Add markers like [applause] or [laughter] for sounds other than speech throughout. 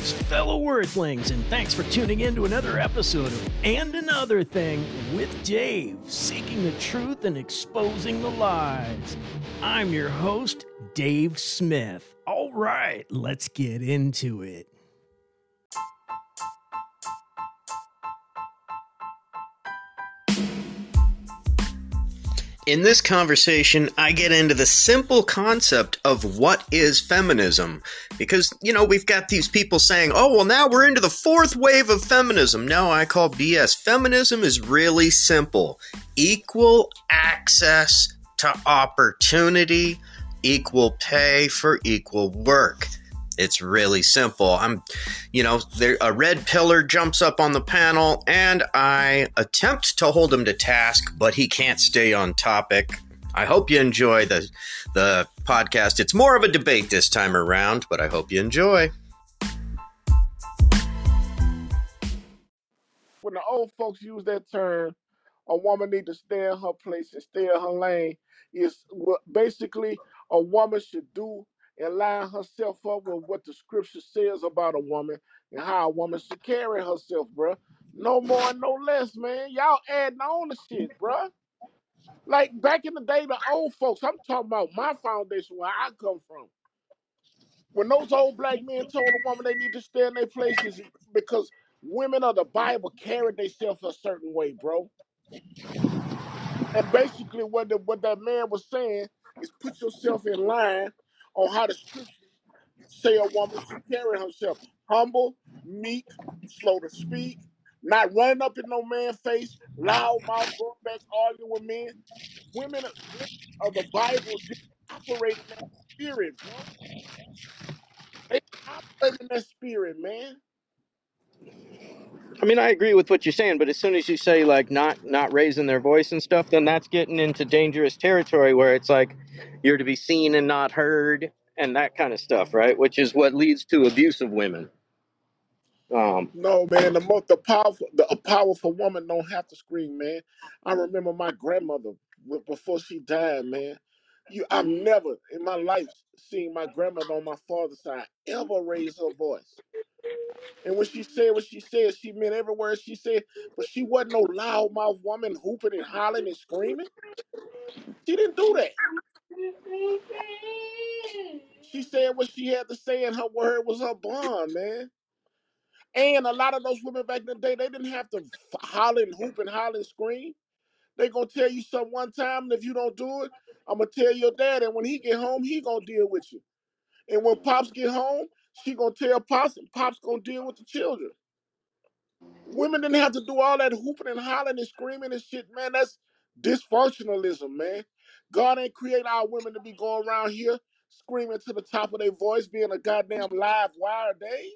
Greetings, fellow Wordlings, and thanks for tuning in to another episode of And Another Thing with Dave, seeking the truth and exposing the lies. I'm your host, Dave Smith. All right, let's get into it. In this conversation, I get into the simple concept of what is feminism. Because, you know, we've got these people saying, oh, well, now we're into the fourth wave of feminism. No, I call BS. Feminism is really simple equal access to opportunity, equal pay for equal work. It's really simple. I'm, you know, there, a red pillar jumps up on the panel, and I attempt to hold him to task, but he can't stay on topic. I hope you enjoy the the podcast. It's more of a debate this time around, but I hope you enjoy. When the old folks use that term, a woman need to stay in her place and stay in her lane. Is basically a woman should do and line herself up with what the scripture says about a woman and how a woman should carry herself, bruh. No more no less, man. Y'all adding on the shit, bruh. Like back in the day, the old folks, I'm talking about my foundation where I come from. When those old black men told a woman they need to stay in their places because women of the Bible carried themselves a certain way, bro. And basically what the, what that man was saying is put yourself in line on how the scriptures say a woman should carry herself. Humble, meek, slow to speak, not running up in no man's face, loud mouth, going back arguing with men. Women, of the Bible operate in that spirit, bro. They operate in that spirit, man. I mean, I agree with what you're saying, but as soon as you say like not not raising their voice and stuff, then that's getting into dangerous territory where it's like you're to be seen and not heard and that kind of stuff, right? Which is what leads to abuse of women. Um, No, man, the most the powerful the a powerful woman don't have to scream, man. I remember my grandmother before she died, man. You, I've never in my life seen my grandmother on my father's side ever raise her voice. And when she said what she said, she meant every word she said. But she wasn't no loudmouth woman hooping and hollering and screaming. She didn't do that. She said what she had to say, and her word was her bond, man. And a lot of those women back in the day, they didn't have to f- holler and hoop and holler and scream. They gonna tell you something one time, and if you don't do it, I'm gonna tell your dad. And when he get home, he gonna deal with you. And when pops get home, she gonna tell pops, and pops gonna deal with the children. Women didn't have to do all that hooping and hollering and screaming and shit, man. That's dysfunctionalism, man. God ain't create our women to be going around here screaming to the top of their voice, being a goddamn live wire, Dave.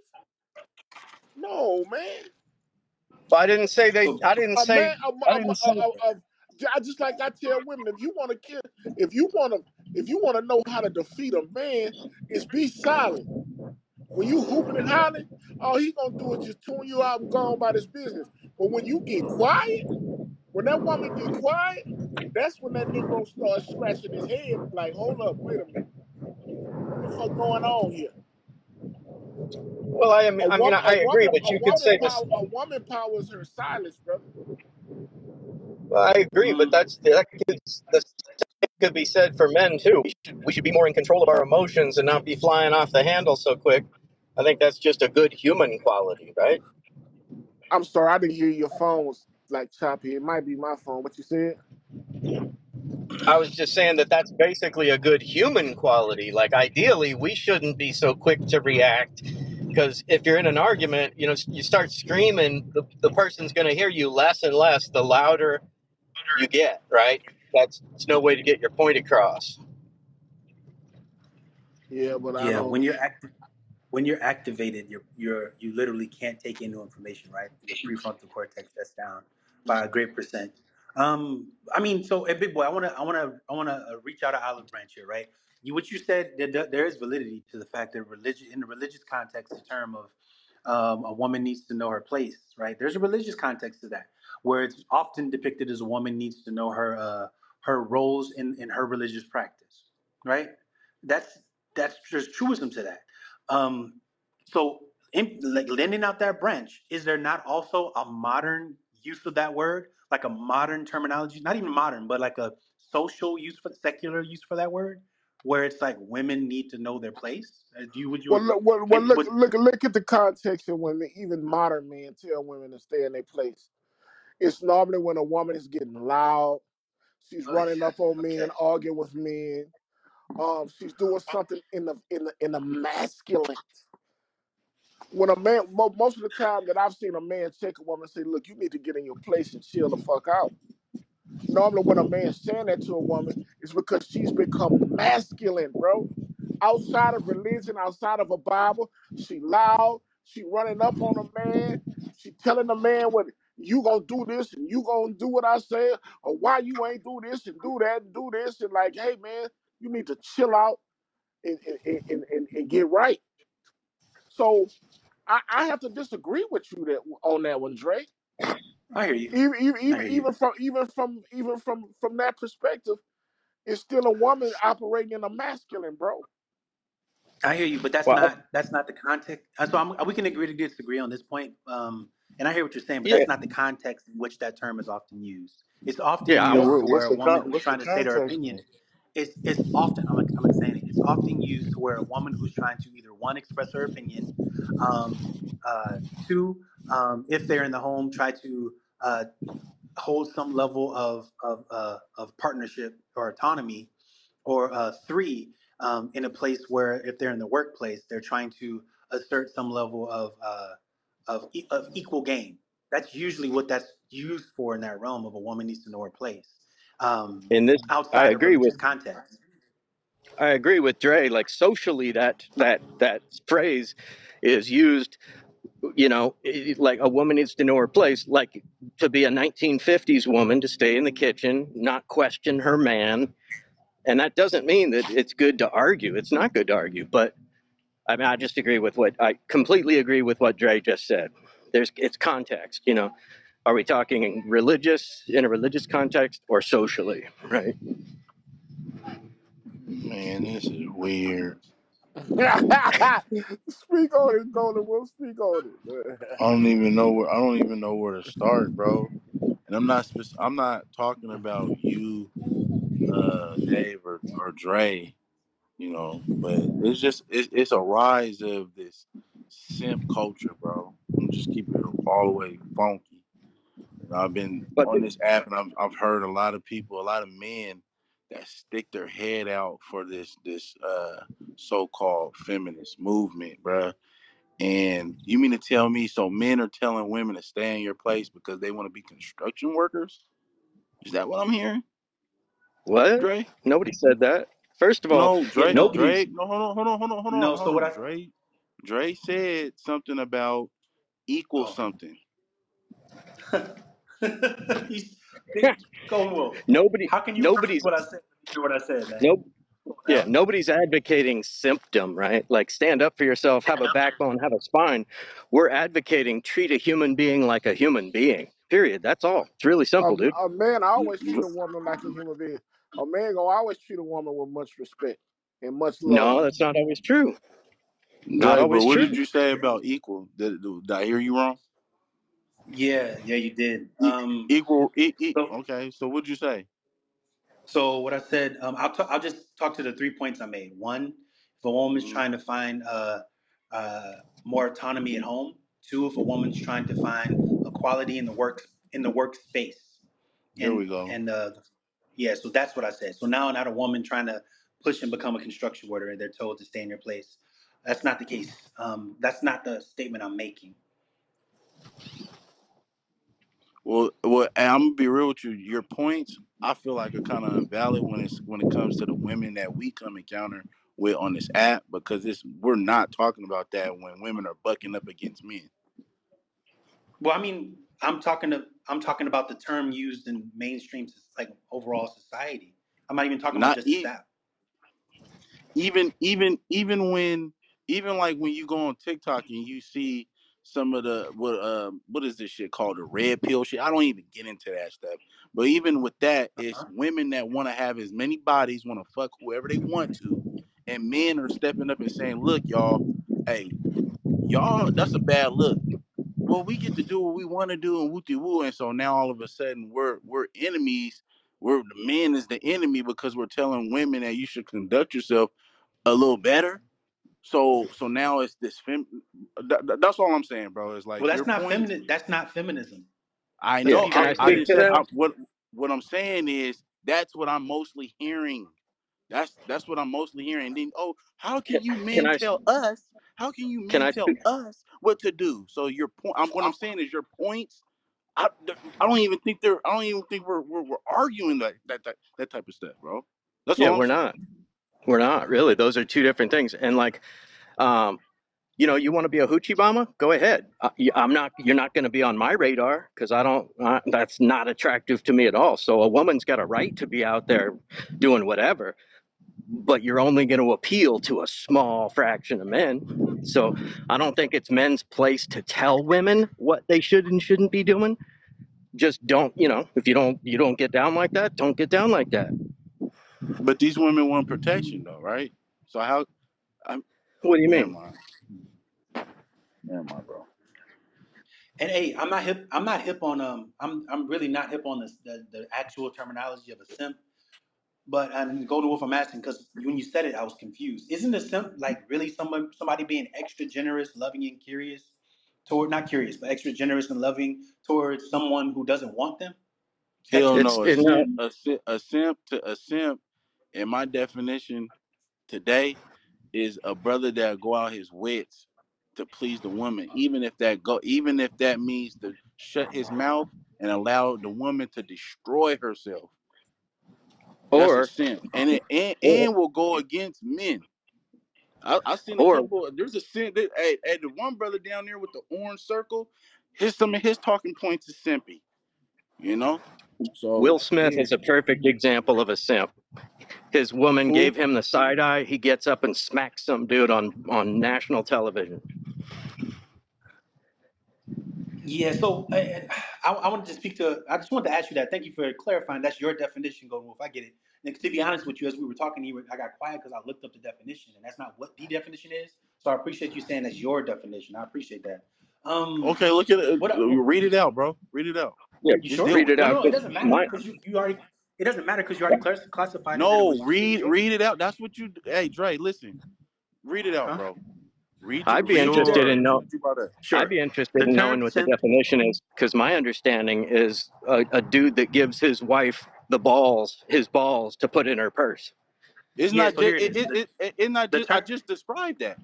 No, man. but I didn't say they. I didn't A say. man, a, mo- I a, mo- didn't a, say. a, a, j- I just like I tell women, if you want to kill, if you want to, if you want to know how to defeat a man, is be silent. When you hooping and hollering, all he gonna do is just tune you out and go on about his business. But when you get quiet, when that woman get quiet, that's when that Negro starts scratching his head. Like, hold up, wait a minute, what the fuck going on here? Well, I am. A I mean, woman, I, I a agree, woman, but a you could woman say this. power, a woman powers her silence, brother. Well, I agree, but mm-hmm. that's that could, the same could be said for men too. We should, we should be more in control of our emotions and not be flying off the handle so quick. I think that's just a good human quality, right? I'm sorry, I didn't hear your phone was like choppy. It might be my phone. What you said? I was just saying that that's basically a good human quality. Like, ideally, we shouldn't be so quick to react because if you're in an argument, you know, you start screaming, the, the person's going to hear you less and less the louder you get, right? That's it's no way to get your point across. Yeah, but I Yeah, don't. when you're act- when you're activated, you're you're you literally can't take in new information, right? Your prefrontal cortex that's down by a great percent. Um, I mean, so big boy, I wanna I wanna I wanna uh, reach out an olive branch here, right? You what you said there is validity to the fact that religion in the religious context, the term of um, a woman needs to know her place, right? There's a religious context to that, where it's often depicted as a woman needs to know her uh, her roles in in her religious practice, right? That's that's there's truism to that. Um, so in, like lending out that branch, is there not also a modern use of that word, like a modern terminology, not even modern, but like a social use for secular use for that word, where it's like women need to know their place? Uh, Do you would you Well, look, well, well look, would look, look at the context of when even modern men tell women to stay in their place. It's normally when a woman is getting loud, she's uh, running up on men, okay? arguing with men. Um, she's doing something in the in the in the masculine. When a man, mo- most of the time that I've seen a man check a woman and say, "Look, you need to get in your place and chill the fuck out." Normally, when a man's saying that to a woman, it's because she's become masculine, bro. Outside of religion, outside of a Bible, she loud, she running up on a man, she telling the man what you gonna do this and you gonna do what I say, or why you ain't do this and do that and do this, and like, hey man, you need to chill out and and, and, and, and get right. So I, I have to disagree with you that on that one, Dre. I hear you. Even even I even hear you. even from even from even from from that perspective, it's still a woman operating in a masculine, bro. I hear you, but that's Well, not that's not the context. So I'm, we can agree to disagree on this point. Um, and I hear what you're saying, but yeah, that's not the context in which that term is often used. It's often yeah. I used where what's a woman con- who's what's trying to state her context? opinion. It's it's often I'm I'm saying it. It's often used to where a woman who's trying to either one express her opinion, um, uh, two, um, if they're in the home, try to uh, hold some level of of uh, of partnership or autonomy, or uh, three, um, in a place where if they're in the workplace, they're trying to assert some level of uh, of, e- of equal gain. That's usually what that's used for in that realm of a woman needs to know her place um, in this, I outside of agree with. religious context. I agree with Dre. Like socially, that that that phrase is used. You know, like a woman needs to know her place. Like to be a 1950s woman to stay in the kitchen, not question her man, and that doesn't mean that it's good to argue. It's not good to argue, but I mean, I just agree with what I completely agree with what Dre just said. There's it's context. You know, are we talking in religious in a religious context or socially? Right. Man, this is weird. [laughs] speak on it, Golden. We'll speak on it. I don't even know where I don't even know where to start, bro. And I'm not spec- I'm not talking about you, uh, Dave or, or Dre, you know, but it's just it's, it's a rise of this simp culture, bro. I'm just keeping it all the way funky. And I've been But on this app and I've I've heard a lot of people, a lot of men that stick their head out for this this uh so-called feminist movement, bruh. And you mean to tell me so men are telling women to stay in your place because they want to be construction workers? Is that what I'm hearing, what? Dre? Nobody said that. First of all, No, Dre, nobody. Dre, no, hold on, hold on, hold on, hold on, No, so what on, I Dre. Dre said something about equal oh something. [laughs] [laughs] he's [laughs] Wolf. Nobody. How can you reference Nobody's. what I said? Hear what I said, man. Nope. Yeah, now. nobody's advocating symptom, right? Like stand up for yourself, have a backbone, have a spine. We're advocating treat a human being like a human being. Period. That's all. It's really simple, Um, dude. a man I always treat a [laughs] woman like a human being. A man gonna always treat a woman with much respect and much love. No, that's not always true. Not Dre, but always what true. did you say about equal? Did, did I hear you wrong? Yeah, yeah, you did. Um, equal, e- e- so okay. So what'd you say? So what I said, um, I'll talk, I'll just talk to the three points I made. One, if a woman's hmm trying to find uh, uh, more autonomy at home. Two, if a woman's trying to find equality in the work in the workspace. There we And go. and uh, yeah, so that's what I said. So now, not a woman trying to push and become a construction worker, and they're told to stay in their place. That's not the case. Um, that's not the statement I'm making. Well, well, and I'm gonna be real with you. Your points, I feel like, are kind of invalid when it's when it comes to the women that we come encounter with on this app because it's we're not talking about that when women are bucking up against men. Well, I mean, I'm talking to I'm talking about the term used in mainstream like overall society. I'm not even talking about just e- app. even even even when even like when you go on TikTok and you see some of the what um what is this shit called the red pill shit. I don't even get into that stuff. But even with that, it's Uh-huh. women that want to have as many bodies, want to fuck whoever they want to, and men are stepping up and saying, "Look, y'all, hey, y'all that's a bad look. Well, we get to do what we want to do and wooty woo, and so now all of a sudden we're we're enemies. We're the men is the enemy because we're telling women that you should conduct yourself a little better. So so now it's this fem. That, that's all I'm saying, bro. Is like well, that's not point- feminine. That's not feminism. I know. be I, very I clear. didn't to say that? I, what what I'm saying is that's what I'm mostly hearing. That's that's what I'm mostly hearing. And then oh, how can you men I- tell us? How can you men Can I tell us what to do? So your point. I'm, what I'm saying is your points. I, I don't even think they're. I don't even think we're we're, we're arguing that, that that that type of stuff, bro. That's yeah, all we're saying. not. We're not really. Those are two different things. And like, um, you know, you want to be a hoochie mama? Go ahead. Uh, y- I'm not. You're not going to be on my radar because I don't. Uh, that's not attractive to me at all. So a woman's got a right to be out there doing whatever, but you're only going to appeal to a small fraction of men. So I don't think it's men's place to tell women what they should and shouldn't be doing. Just don't. You know, if you don't, you don't get down like that. Don't get down like that. But these women want protection, though, right? So how? I'm, What do you Never mean? mind. Never mind, bro. And hey, I'm not hip. I'm not hip on um. I'm I'm really not hip on this, the the actual terminology of a simp. But I'm Golden Wolf. I'm asking because when you said it, I was confused. Isn't a simp like really someone somebody being extra generous, loving, and curious toward not curious, but extra generous and loving towards someone who doesn't want them? Hell It's- no. A it's not- simp, a, simp, a simp to a simp, in my definition today, is a brother that go out his wits to please the woman, even if that go, even if that means to shut his mouth and allow the woman to destroy herself. Or simp, and it and, [laughs] and will go against men. I, I seen a Or- couple. There's a sin. There, hey, hey, the one brother down there with the orange circle, his some of his talking points is simpy. You know, so Will Smith is a perfect example of a simp. His woman Who? gave him the side eye. He gets up and smacks some dude on, on national television. Yeah. So I, I, I wanted to speak to. I just wanted to ask you that. Thank you for clarifying. That's your definition, Golden Wolf. I get it. And to be honest with you, as we were talking, you were, I got quiet because I looked up the definition, and that's not what the definition is. So I appreciate you saying that's your definition. I appreciate that. Um, Okay, look at it. What- Read it out, bro. Read it out. Yeah, You just sure? read it no, out. No, it doesn't matter my- because you, you already. It doesn't matter because you already class- classified. it that it No, was- read sure? read it out. That's what you. Hey, Dre, listen. Read it out, Huh? bro. Read. I'd be read the interested in words. know- What you about to- Sure. I'd be interested The in term knowing what the simp- definition is because my understanding is a, a dude that gives his wife the balls, his balls, to put in her purse. It's Yeah, not so just. here It, it is. it, it, it, it's not The just. I term- just described that.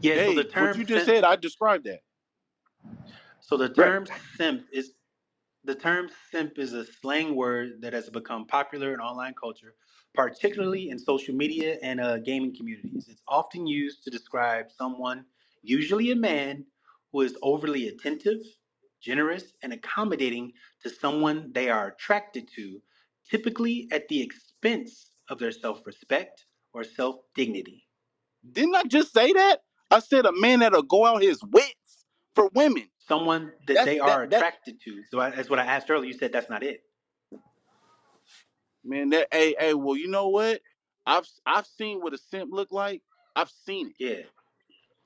yeah. hey, so the term what you just simp- said, I described that. So the term simp is the term simp is a slang word that has become popular in online culture, particularly in social media and uh, gaming communities. It's often used to describe someone, usually a man, who is overly attentive, generous, and accommodating to someone they are attracted to, typically at the expense of their self-respect or self-dignity. Didn't I just say that? I said a man that'll go out his wits for women. Someone that That's- they that- are that- attracted to. So I, that's what I asked earlier. You said that's not it. Man, that hey hey. Well, you know what? I've I've seen what a simp look like. I've seen it. Yeah.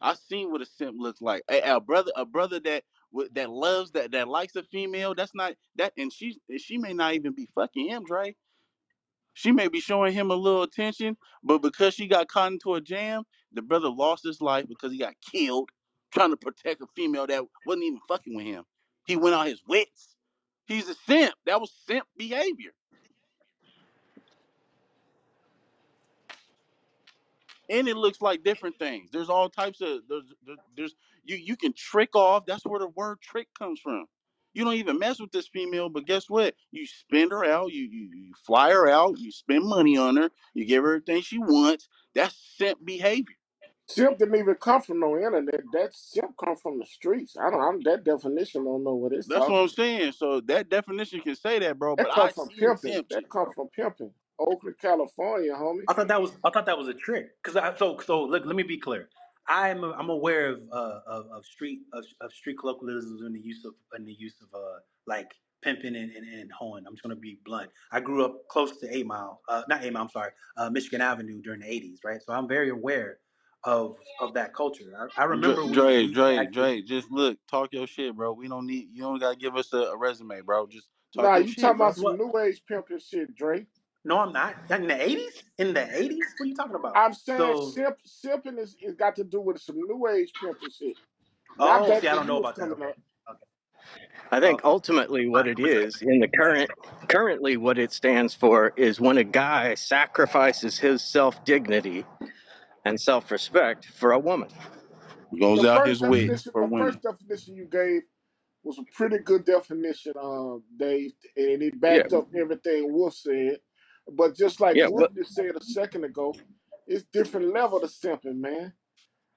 I've seen what a simp looks like. A, a brother, a brother that that loves that that likes a female. That's not that, and she she may not even be fucking him, Dre. She may be showing him a little attention, but because she got caught into a jam, the brother lost his life because he got killed trying to protect a female that wasn't even fucking with him. He went out his wits. He's a simp. That was simp behavior. and it looks like different things. There's all types of there's, there's you you can trick off. That's where the word trick comes from. You don't even mess with this female, but guess what? You spend her out, you you, you fly her out, you spend money on her, you give her everything she wants. That's simp behavior. Simp didn't even come from no internet. That simp come from the streets. I don't. I'm, that definition don't know what it's. That's talking what I'm saying. So that definition can say that, bro. That But come I from see pimping. simp That shit, come from pimping. Oakland, California, homie. I thought that was I thought that was a trick because I so so look let me be clear. I'm I'm aware of uh of, of street of, of street colloquialisms and the use of and the use of uh like pimping and, and, and hoeing. I'm just gonna be blunt. I grew up close to Eight Mile, uh not Eight Mile. I'm sorry, uh, Michigan Avenue during the '80s, right? So I'm very aware of of that culture. I, I remember we, Dre, we Dre, actually, Dre, just look, talk your shit, bro. We don't need, you don't gotta give us a, a resume, bro. Just talk Nah, your you shit, talking bro. about some new age pimping shit, Dre. No, I'm not. In the eighties? In the eighties? What are you talking about? I'm saying So, simp, simping is, is got to do with some new age pimping shit. Not oh, back see, I don't know about that. coming Okay, I think okay. ultimately what All it right, I'm is in the current currently what it stands for is when a guy sacrifices his self dignity and self respect for a woman. Goes The out first his way definition, for the women. first definition you gave was a pretty good definition, um, Dave, and it Yeah, backed up everything Wolf said. But just like yeah, Wolf what just said a second ago, it's different level of simping, man.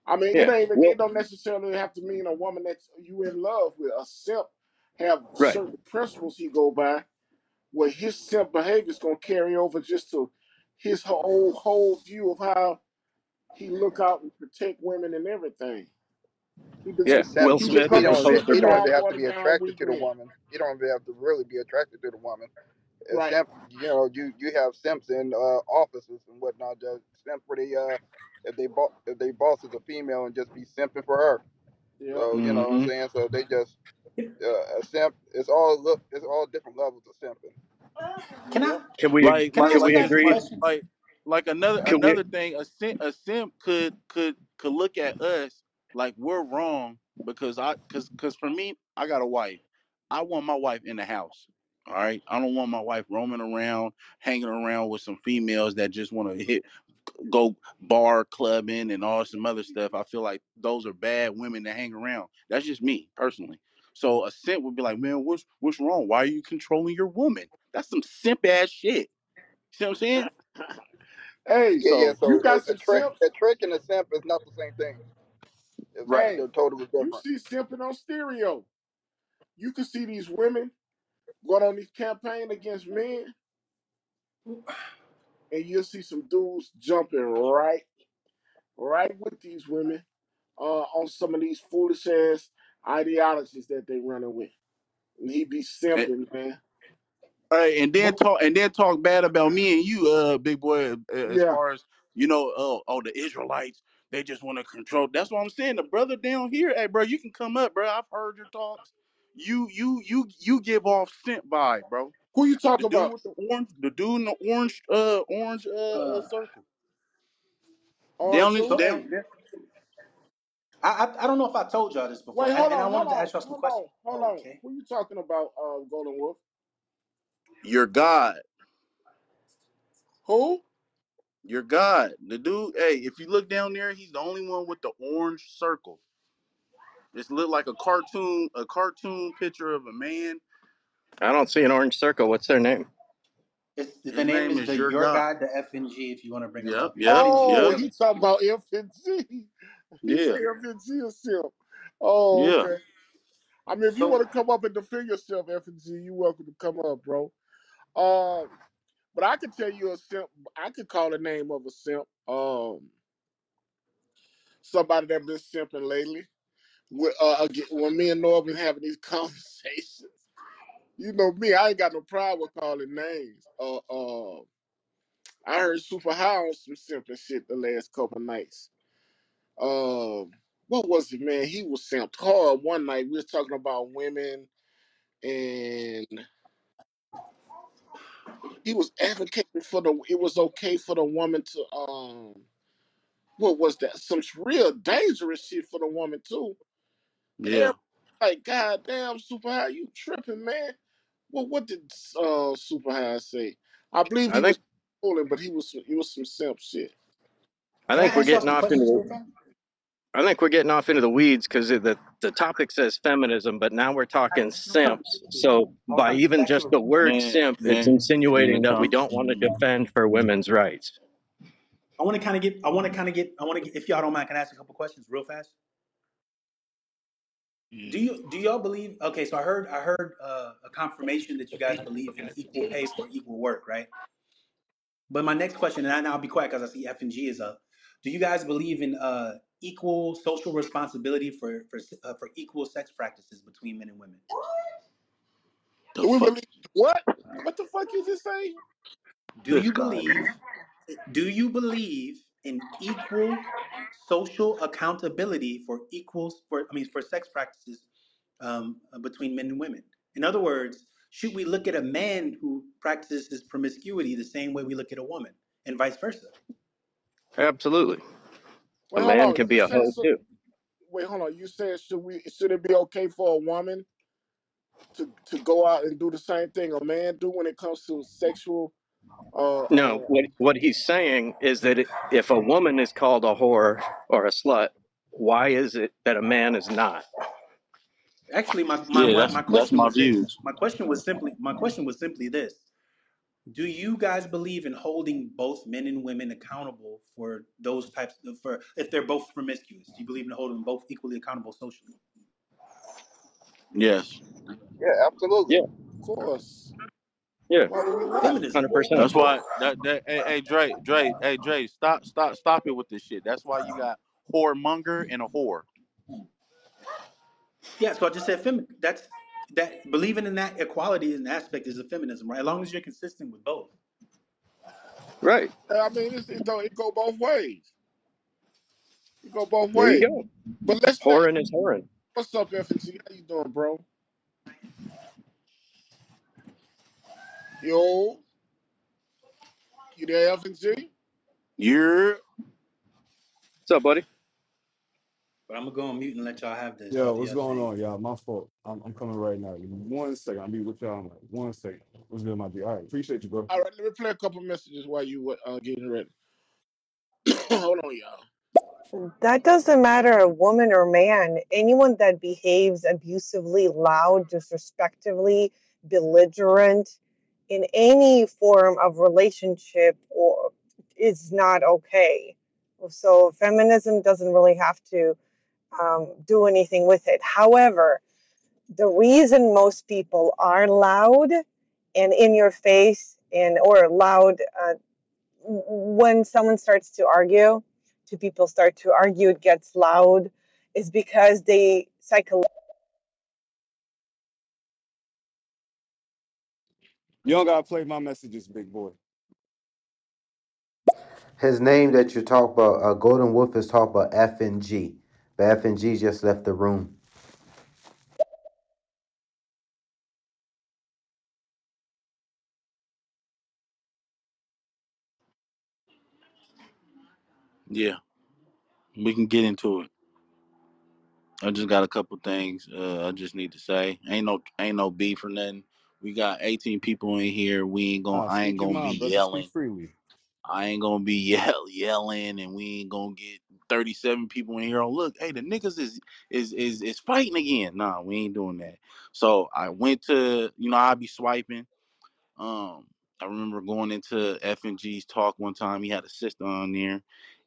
I mean, it yeah, ain't even, well it don't necessarily have to mean a woman that you in love with. A simp have right. certain principles he go by, where his simp behavior is gonna carry over just to his whole whole view of how he look out and protect women and everything. He be, Yeah. a simp, Will he he, Smith he is become a a don't simp he don't boy. even tomorrow have to be attracted to the woman. He don't have to really be attracted to the woman. A Right. simp, you know, you you have simps in uh, offices and whatnot. Just simp for the uh, if they bo- if they boss is a female and just be simping for her. Yep. So you know what I'm Mm-hmm. saying. So they just uh, a simp. It's all look. It's all different levels of simping. Can I Can we Like, can can ask we like, guys a, a agree? like, question? Like, another Can we another thing. A simp, a simp could could could look at us like we're wrong because I, cause, cause for me, I got a wife. I want my wife in the house. All right. I don't want my wife roaming around, hanging around with some females that just want to hit, go bar clubbing and all some other stuff. I feel like those are bad women to hang around. That's just me personally. So a simp would be like, man, what's what's wrong? Why are you controlling your woman? That's some simp ass shit. You see what I'm saying? Hey, Yeah, yeah. So you got a, a some trick, simps. a trick and a simp is not the same thing. It's, right. Hey, they're totally you different. see simping on stereo. You can see these women going on these campaign against men, and you'll see some dudes jumping right, right with these women uh, on some of these foolish ass ideologies that they running with. And he be And, simping, man. Hey, and then talk and then talk bad about me and you, uh, big boy. uh, As Yeah. far as you know, oh, oh, the Israelites, they just want to control. That's what I'm saying. The brother down here, hey, bro, you can come up, bro. I've heard your talks. You, you, you, you give off scent vibe, bro. Who you The talking dude about? with the orange, the dude in the orange, uh, orange, uh, uh uh, circle. Orange Down in who? so down. I, I I don't know if I told y'all this before, Wait, and, hold and I on, hold wanted to on, ask y'all some hold questions. on, hold Oh, on. okay. Who you talking about, uh, Golden Wolf? Your God, Who? your God. The dude. Hey, if you look down there, he's the only one with the orange circle. It's look like a cartoon, a cartoon picture of a man. I don't see an orange circle. What's their name? It's, the name name is is the your Your God. God, the FNG, if you want to bring them Yep, up. yep, FNG Oh, yep, he talking about FNG. [laughs] He yeah, said FNG is simp. Oh, yeah. okay. I mean, if you want to come up and defend yourself, FNG, you're welcome to come up, bro. Um, but I could tell you a simp. I could call the name of a simp. Um, somebody that been simping lately. With, uh, again, when me and been having these [laughs] conversations, you know me, I ain't got no problem with calling names. Uh, uh, I heard super high on some simping shit the last couple nights. Um, what was it, man? He was simped hard one night. We was talking about women, and he was advocating for the. It was okay for the woman to um. What was that? Some real dangerous shit for the woman too. Yeah. everybody like, God damn, super high, you tripping, man? Well, what did uh super high say? I believe I he was think trolling, but he was he was some simp shit. I Can I think we're ask y'all getting some off into questions the real fast? I think we're getting off into the weeds because the the topic says feminism, but now we're talking I was trying to simps. get to it. So by trying to get even just the word And simp, it's and and insinuating that we don't want to defend for women's rights. I want to kind of get. I want to kind of get. I want to. get If y'all don't mind, can I ask a couple questions real fast? Do you do y'all believe? Okay, so I heard I heard uh, a confirmation that you guys believe in equal pay for equal work, right? But my next question, and I, now I'll be quiet because I see F and G is up. Do you guys believe in uh, equal social responsibility for for uh, for equal sex practices between men and women? the Do we fuck. believe what? What the fuck you just say? Do This you guy. believe? Do you believe in equal social accountability for equals for I mean for sex practices um, uh, between men and women. In other words, should we look at a man who practices promiscuity the same way we look at a woman, and vice versa? Absolutely. A hold man on. can You be a said hoe so. too. Wait, hold on. You said should we? Should it be okay for a woman to to go out and do the same thing a man do when it comes to sexual? Uh, No, uh. what what he's saying is that it, if a woman is called a whore or a slut, why is it that a man is not? Actually, my, my, Yeah, my, that's my that's question my was this. views. My question was simply my question was simply this. Do you guys believe in holding both men and women accountable for those types of for if they're both promiscuous? Do you believe in holding them both equally accountable socially? Yes, Yeah, absolutely. Yeah, Of course. yeah, Why would we not? Feminism. hundred percent. that's why. That that hey hey Dre Dre hey Dre stop stop stop it with this shit. That's why you got whoremonger and a whore. Yeah, so I just said femi- that's that believing in that equality and aspect is a feminism, right? As long as you're consistent with both. Right. Uh, I mean, it's, it don't. It go both ways. It go both There you ways. go. But let's say, Whoring is whoring. what's up, F and How you doing, bro? Yo, you there, F and G? You're What's up, buddy? But I'm gonna go on mute and let y'all have this. Yo, What what's y'all going think? on, y'all? My fault. I'm, I'm coming right now. Give me One second. I'll be with y'all in like one second. What's good, my dude? All right. Appreciate you, bro. All right, let me play a couple messages while you uh, getting ready. [coughs] Hold on, y'all. That doesn't matter, a woman or man. Anyone that behaves abusively, loud, disrespectively, belligerent in any form of relationship or is not okay. So feminism doesn't really have to um, do anything with it. However, the reason most people are loud and in your face and or loud uh, when someone starts to argue, two people start to argue, it gets loud, is because they psychologically You don't gotta play my messages, big boy. His name that you talk about, uh, Golden Wolf is talk about F and G, but F and G just left the room. yeah. We can get into it. I just got a couple things uh, I just need to say. Ain't no ain't no beef or nothing. We got 18 people in here. We ain't gonna Nah, I ain't gonna be mind, yelling. I ain't gonna be yell yelling and we ain't gonna get 37 people in here. Oh look, hey the niggas is is is is fighting again. Nah, we ain't doing that. So I went to you know I be swiping. Um I remember going into F and G's talk one time. He had a sister on there,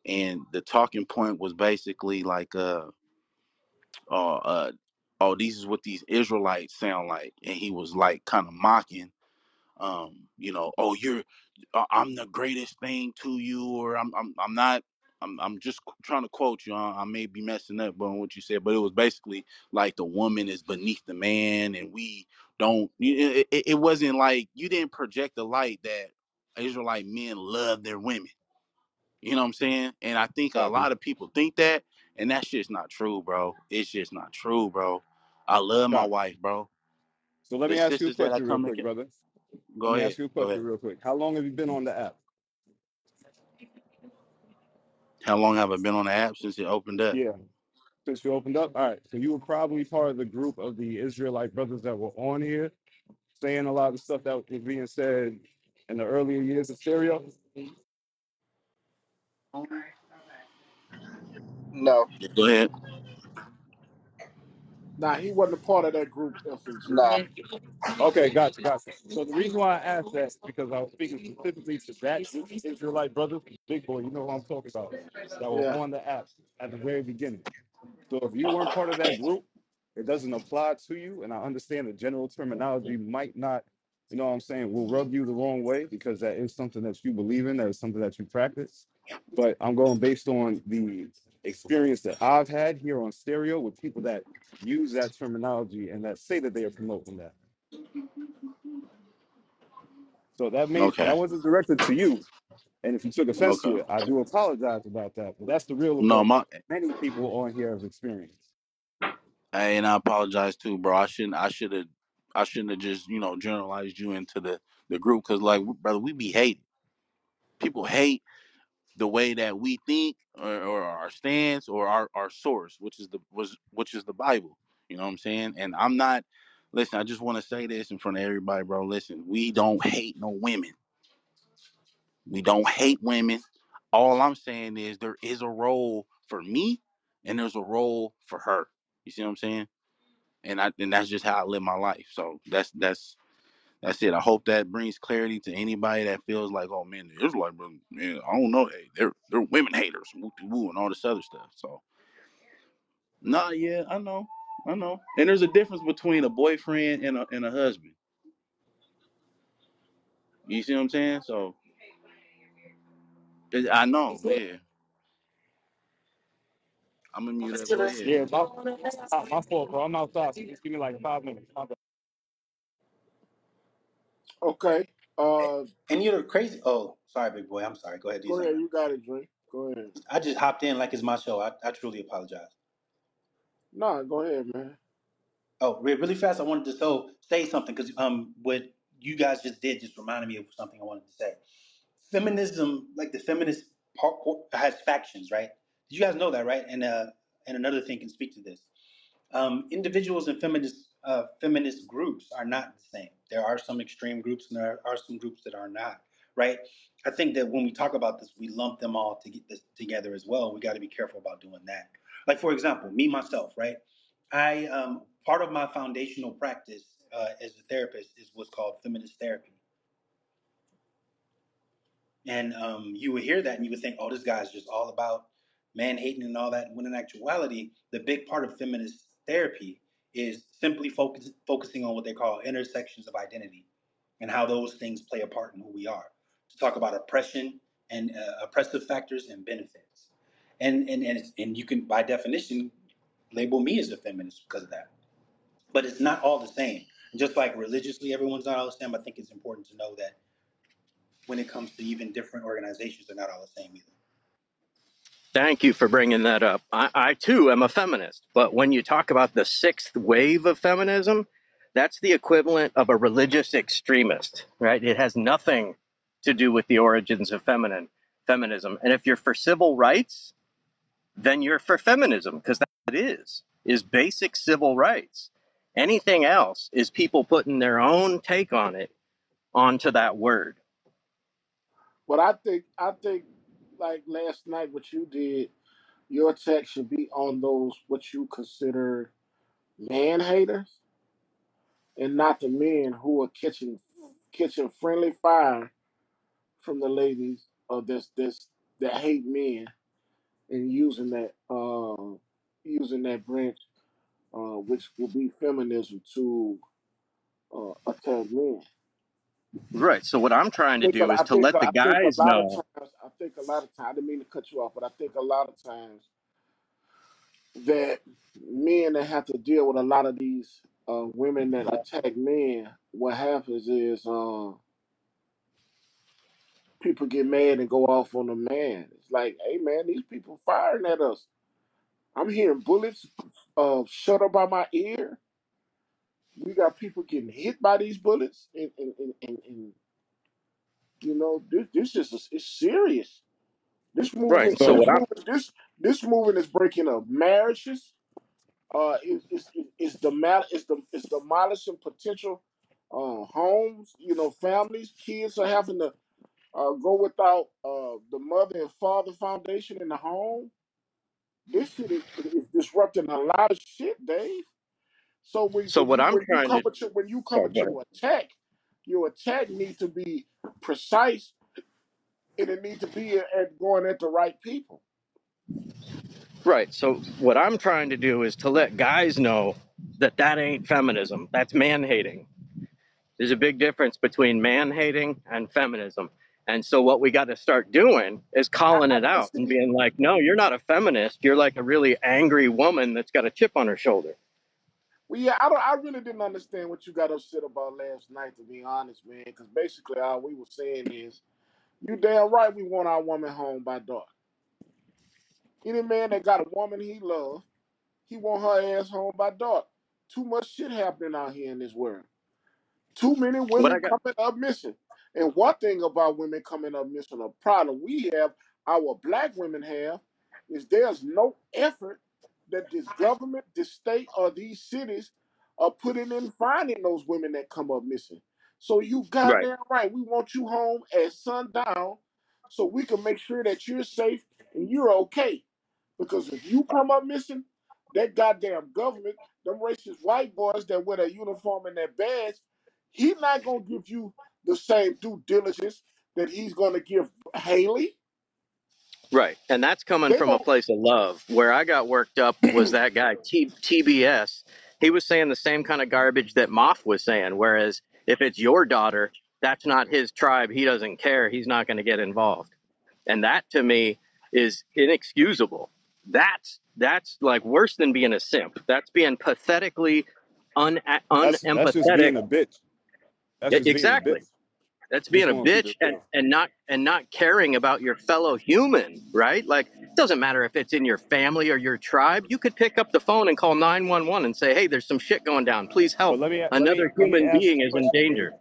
and the talking point was basically like uh uh, uh oh these is what these Israelites sound like, and he was like kind of mocking um you know oh you're uh, i'm the greatest thing to you or i'm i'm, I'm not I'm, I'm just trying to quote you. I, I may be messing up on what you said, but it was basically like the woman is beneath the man, and we don't. It, it, it wasn't like you didn't project the light that Israelite men love their women. You know what I'm saying? And I think a lot of people think that, and that's just not true, bro. It's just not true, bro. I love my wife, bro. So let me ask you a sisters that I question real quick, brother. Let go me ahead, ask you a question real quick. How long have you been on the app? How long have I been on the app since it opened up? Yeah. Since you opened up? All right. So you were probably part of the group of the Israelite brothers that were on here saying a lot of stuff that was being said in the earlier years of stereo. No, go ahead. Nah, he wasn't a part of that group, F and Okay, gotcha, gotcha. So the reason why I asked that is because I was speaking specifically to that group of Israelite brother, big boy, you know who I'm talking about, that were Yeah. on the app at the very beginning. So if you weren't part of that group, it doesn't apply to you. And I understand the general terminology might not, you know what I'm saying, will rub you the wrong way because that is something that you believe in, that is something that you practice. But I'm going based on the experience that I've had here on stereo with people that use that terminology and that say that they are promoting that. So that made Okay. that wasn't directed to you. And if you took offense Okay. to it, I do apologize about that. But that's the real No, approach my many people on here have experienced. hey, and I apologize too, bro. I shouldn't. I should have. I shouldn't have just you know generalized you into the the group because like brother, we be hating. People hate the way that we think or, or our stance or our, our source, which is the was which is the Bible. You know what I'm saying? And I'm not. Listen, I just want to say this in front of everybody, bro. Listen, we don't hate no women. We don't hate women. All I'm saying is there is a role for me and there's a role for her. You see what I'm saying? And I and that's just how I live my life. So that's that's that's it. I hope that brings clarity to anybody that feels like, oh man, the like, brother, man, I don't know, hey, they're they're women haters, woo woo, and all this other stuff. So nah, yeah, I know, I know. And there's a difference between a boyfriend and a and a husband. You see what I'm saying? So I know, yeah. I'm gonna mute up. Go ahead. Yeah, my, my, my fault, bro. I'm outside. So just give me like five minutes. My bad. Okay. Uh, And you know, crazy. Oh, sorry, big boy. I'm sorry. Go ahead, go ahead. You got it, Drake. Go ahead. I just hopped in like it's my show. I, I truly apologize. Nah, go ahead, man. Oh, re- really fast. I wanted to so say something because um, what you guys just did just reminded me of something I wanted to say. Feminism, like the feminist part, has factions, right? Did you guys know that, right? And uh, and another thing can speak to this. um, individuals and feminist uh, feminist groups are not the same. There are some extreme groups, and there are some groups that are not. Right? I think that when we talk about this, we lump them all to get this together as well. We got to be careful about doing that. Like for example, me myself, right? I um, part of my foundational practice uh, as a therapist is what's called feminist therapy and um, you would hear that and you would think, oh, this guy's just all about man hating and all that. When in actuality, the big part of feminist therapy is simply focus, focusing on what they call intersections of identity and how those things play a part in who we are. To talk about oppression and uh, oppressive factors and benefits. And, and, and, and you can, by definition, label me as a feminist because of that. But it's not all the same. Just like religiously, everyone's not all the same. I think it's important to know that when it comes to even different organizations, they're not all the same either. Thank you for bringing that up. I, I too am a feminist, but when you talk about the sixth wave of feminism, that's the equivalent of a religious extremist, right? It has nothing to do with the origins of feminine feminism. And if you're for civil rights, then you're for feminism because that's what it is, is basic civil rights. Anything else is people putting their own take on it onto that word. But I think I think like last night, what you did, your attack should be on those what you consider man haters, and not the men who are catching catching friendly fire from the ladies of this this that hate men and using that uh using that branch uh which will be feminism to uh attack men. Right. So what I'm trying to think a- do is I to think let the I think a guys lot of know. times I think a lot of times I didn't mean to cut you off, but I think a lot of times that men that have to deal with a lot of these uh, women that attack men, what happens is uh, people get mad and go off on the man. It's like, hey man, these people firing at us. I'm hearing bullets uh, shut up by my ear. We got people getting hit by these bullets, and, and, and, and, and you know this this is it's serious. This Right. movement, So this what movement, this this movement is breaking up marriages. Uh, it, it's it, it's the mal it's the it's demolishing potential uh, homes. You know, families, kids are having to uh, go without uh, the mother and father foundation in the home. This shit is, is disrupting a lot of shit, Dave. So when, so when what you I'm when you trying come to with your when you come with your attack, your attack need to be precise and it need to be at, going at the right people. Right. So what I'm trying to do is to let guys know that that ain't feminism. That's man hating. There's a big difference between man hating and feminism. And so what we got to start doing is I, calling it out and being like, "No, you're not a feminist. You're like a really angry woman that's got a chip on her shoulder." Well, yeah, I don't. I really didn't understand what you got upset about last night, to be honest, man. Because basically, all we were saying is You damn right we want our woman home by dark. Any man that got a woman he love, he want her ass home by dark. Too much shit happening out here in this world. Too many women got? coming up missing. And one thing about women coming up missing, a problem we have, our black women have, is there's no effort that this government, this state, or these cities are putting in finding those women that come up missing. So you Right. goddamn right. We want you home at sundown so we can make sure that you're safe and you're okay. Because if you come up missing, that goddamn government, them racist white boys that wear their uniform and their badge, he's not gonna give you the same due diligence that he's gonna give Haley. Right. And that's coming They from a place of love. Where I got worked up was that guy, [coughs] T- TBS. He was saying the same kind of garbage that Moff was saying. Whereas if it's your daughter, that's not his tribe. He doesn't care. He's not going to get involved. And that to me is inexcusable. That's that's like worse than being a simp. That's being pathetically un- That's that's just unempathetic. being a bitch. That's just being a exactly. bitch. That's being a bitch and, and not and not caring about your fellow human, right? Like it doesn't matter if it's in your family or your tribe. You could pick up the phone and call 911 and say, "Hey, there's some shit going down. Please help. let me let me Another human being is in danger."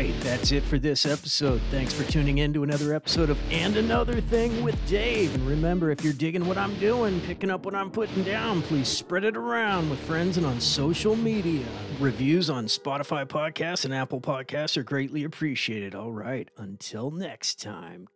Right, that's it for this episode. Thanks for tuning in to another episode of And Another Thing with Dave. And remember, if you're digging what I'm doing, picking up what I'm putting down, please spread it around with friends and on social media. Reviews on Spotify podcasts and Apple podcasts are greatly appreciated. All right, until next time,